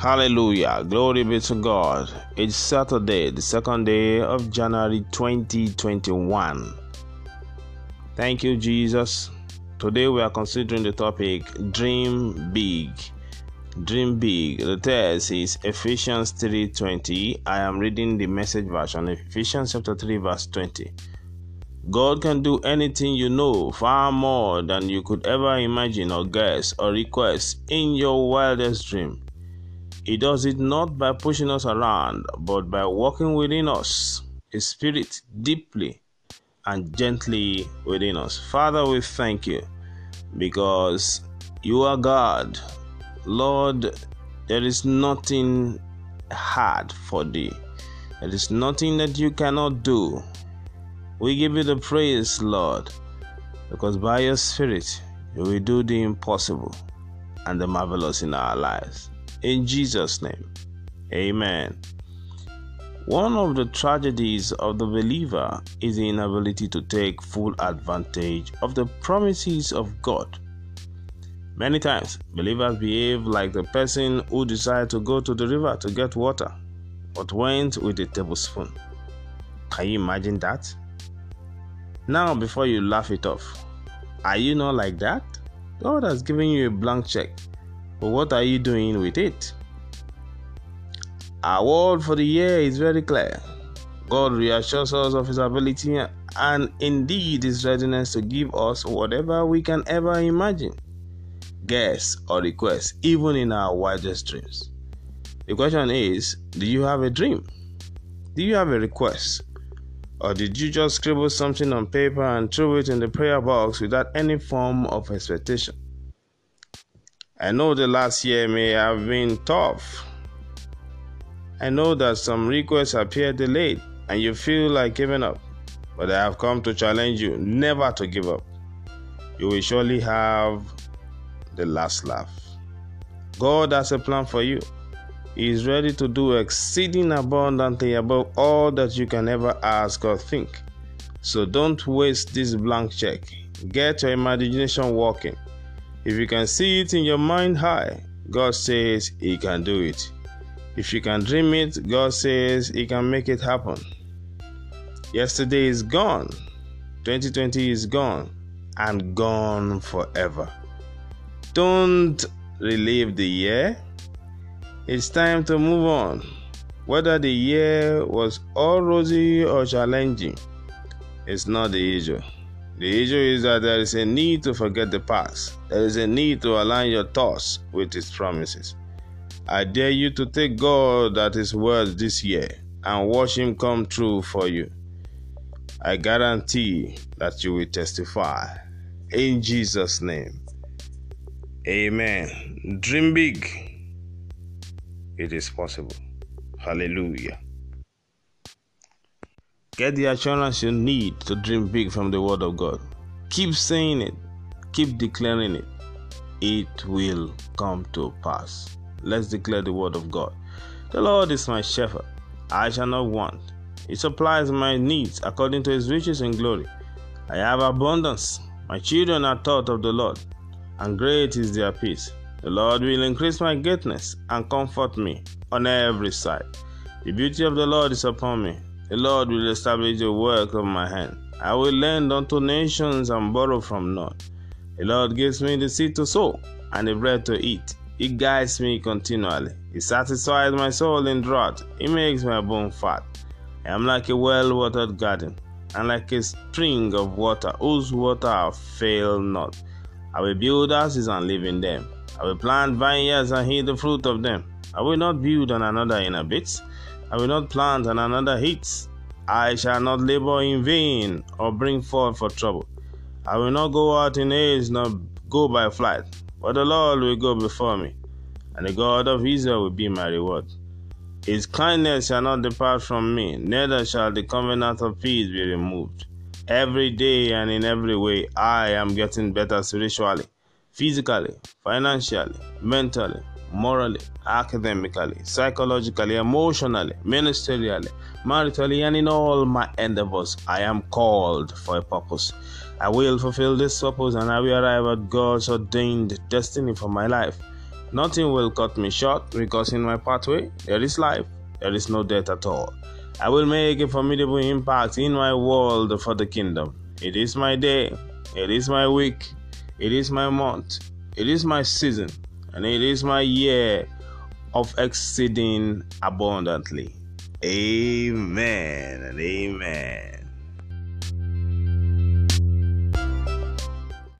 Hallelujah. Glory be to God. It's Saturday, the second day of January 2021. Thank you, Jesus. Today we are considering the topic Dream Big. Dream big. The text is Ephesians 3:20. I am reading the message version, Ephesians chapter 3, verse 20. God can do anything you know, far more than you could ever imagine or guess or request in your wildest dream. He does it not by pushing us around, but by working within us, His Spirit deeply and gently within us. Father, we thank you because you are God Lord, there is nothing hard for thee. There is nothing that you cannot do. We give you the praise, Lord, because by your Spirit you do the impossible and the marvelous in our lives. In Jesus' name, amen. One of the tragedies of the believer is the inability to take full advantage of the promises of God Many times, believers behave like the person who decided to go to the river to get water, but went with a tablespoon. Can you imagine that? Now, before you laugh it off, are you not like that? God has given you a blank check, but what are you doing with it? Our word for the year is very clear. God reassures us of His ability and indeed His readiness to give us whatever we can ever imagine guess, or request, even in our wildest dreams. The question is Do you have a dream? Do you have a request? Or did you just scribble something on paper and throw it in the prayer box without any form of expectation? I know the last year may have been tough. I know that some requests appear delayed and you feel like giving up. But I have come to challenge you never to give up. You will surely have the last laugh. God has a plan for you. He is ready to do exceeding abundantly above all that you can ever ask or think. So don't waste this blank check. Get your imagination working. If you can see it in your mind high, God says He can do it. If you can dream it, God says He can make it happen. Yesterday is gone, 2020 is gone, and gone forever. Don't relive the year. It's time to move on. Whether the year was all rosy or challenging, it's not the issue. The issue is that there is a need to forget the past. There is a need to align your thoughts with His promises. I dare you to take God at His word this year and watch Him come true for you. I guarantee that you will testify. In Jesus' name. Amen. Dream big. It is possible. Hallelujah. Get the assurance you need to dream big from the Word of God. Keep saying it, keep declaring it. It will come to pass. Let's declare the Word of God. The Lord is my shepherd, I shall not want. He supplies my needs according to his riches and glory. I have abundance. My children are taught of the Lord and great is their peace. The Lord will increase my greatness and comfort me on every side. The beauty of the Lord is upon me. The Lord will establish the work of my hand. I will lend unto nations and borrow from none. The Lord gives me the seed to sow and the bread to eat. He guides me continually. He satisfies my soul in drought. He makes my bone fat. I am like a well watered garden and like a spring of water whose water fail not. I will build houses and live in them. I will plant vineyards and eat the fruit of them. I will not build and another inhabits. I will not plant and another eats. I shall not labor in vain or bring forth for trouble. I will not go out in haste nor go by flight, but the Lord will go before me, and the God of Israel will be my reward. His kindness shall not depart from me, neither shall the covenant of peace be removed every day and in every way, I am getting better spiritually, physically, financially, mentally, morally, academically, psychologically, emotionally, ministerially, maritally, and in all my endeavors. I am called for a purpose. I will fulfill this purpose and I will arrive at God's ordained destiny for my life. Nothing will cut me short because in my pathway there is life, there is no death at all. I will make a formidable impact in my world for the kingdom. It is my day, it is my week, it is my month, it is my season and it is my year of exceeding abundantly. Amen and amen.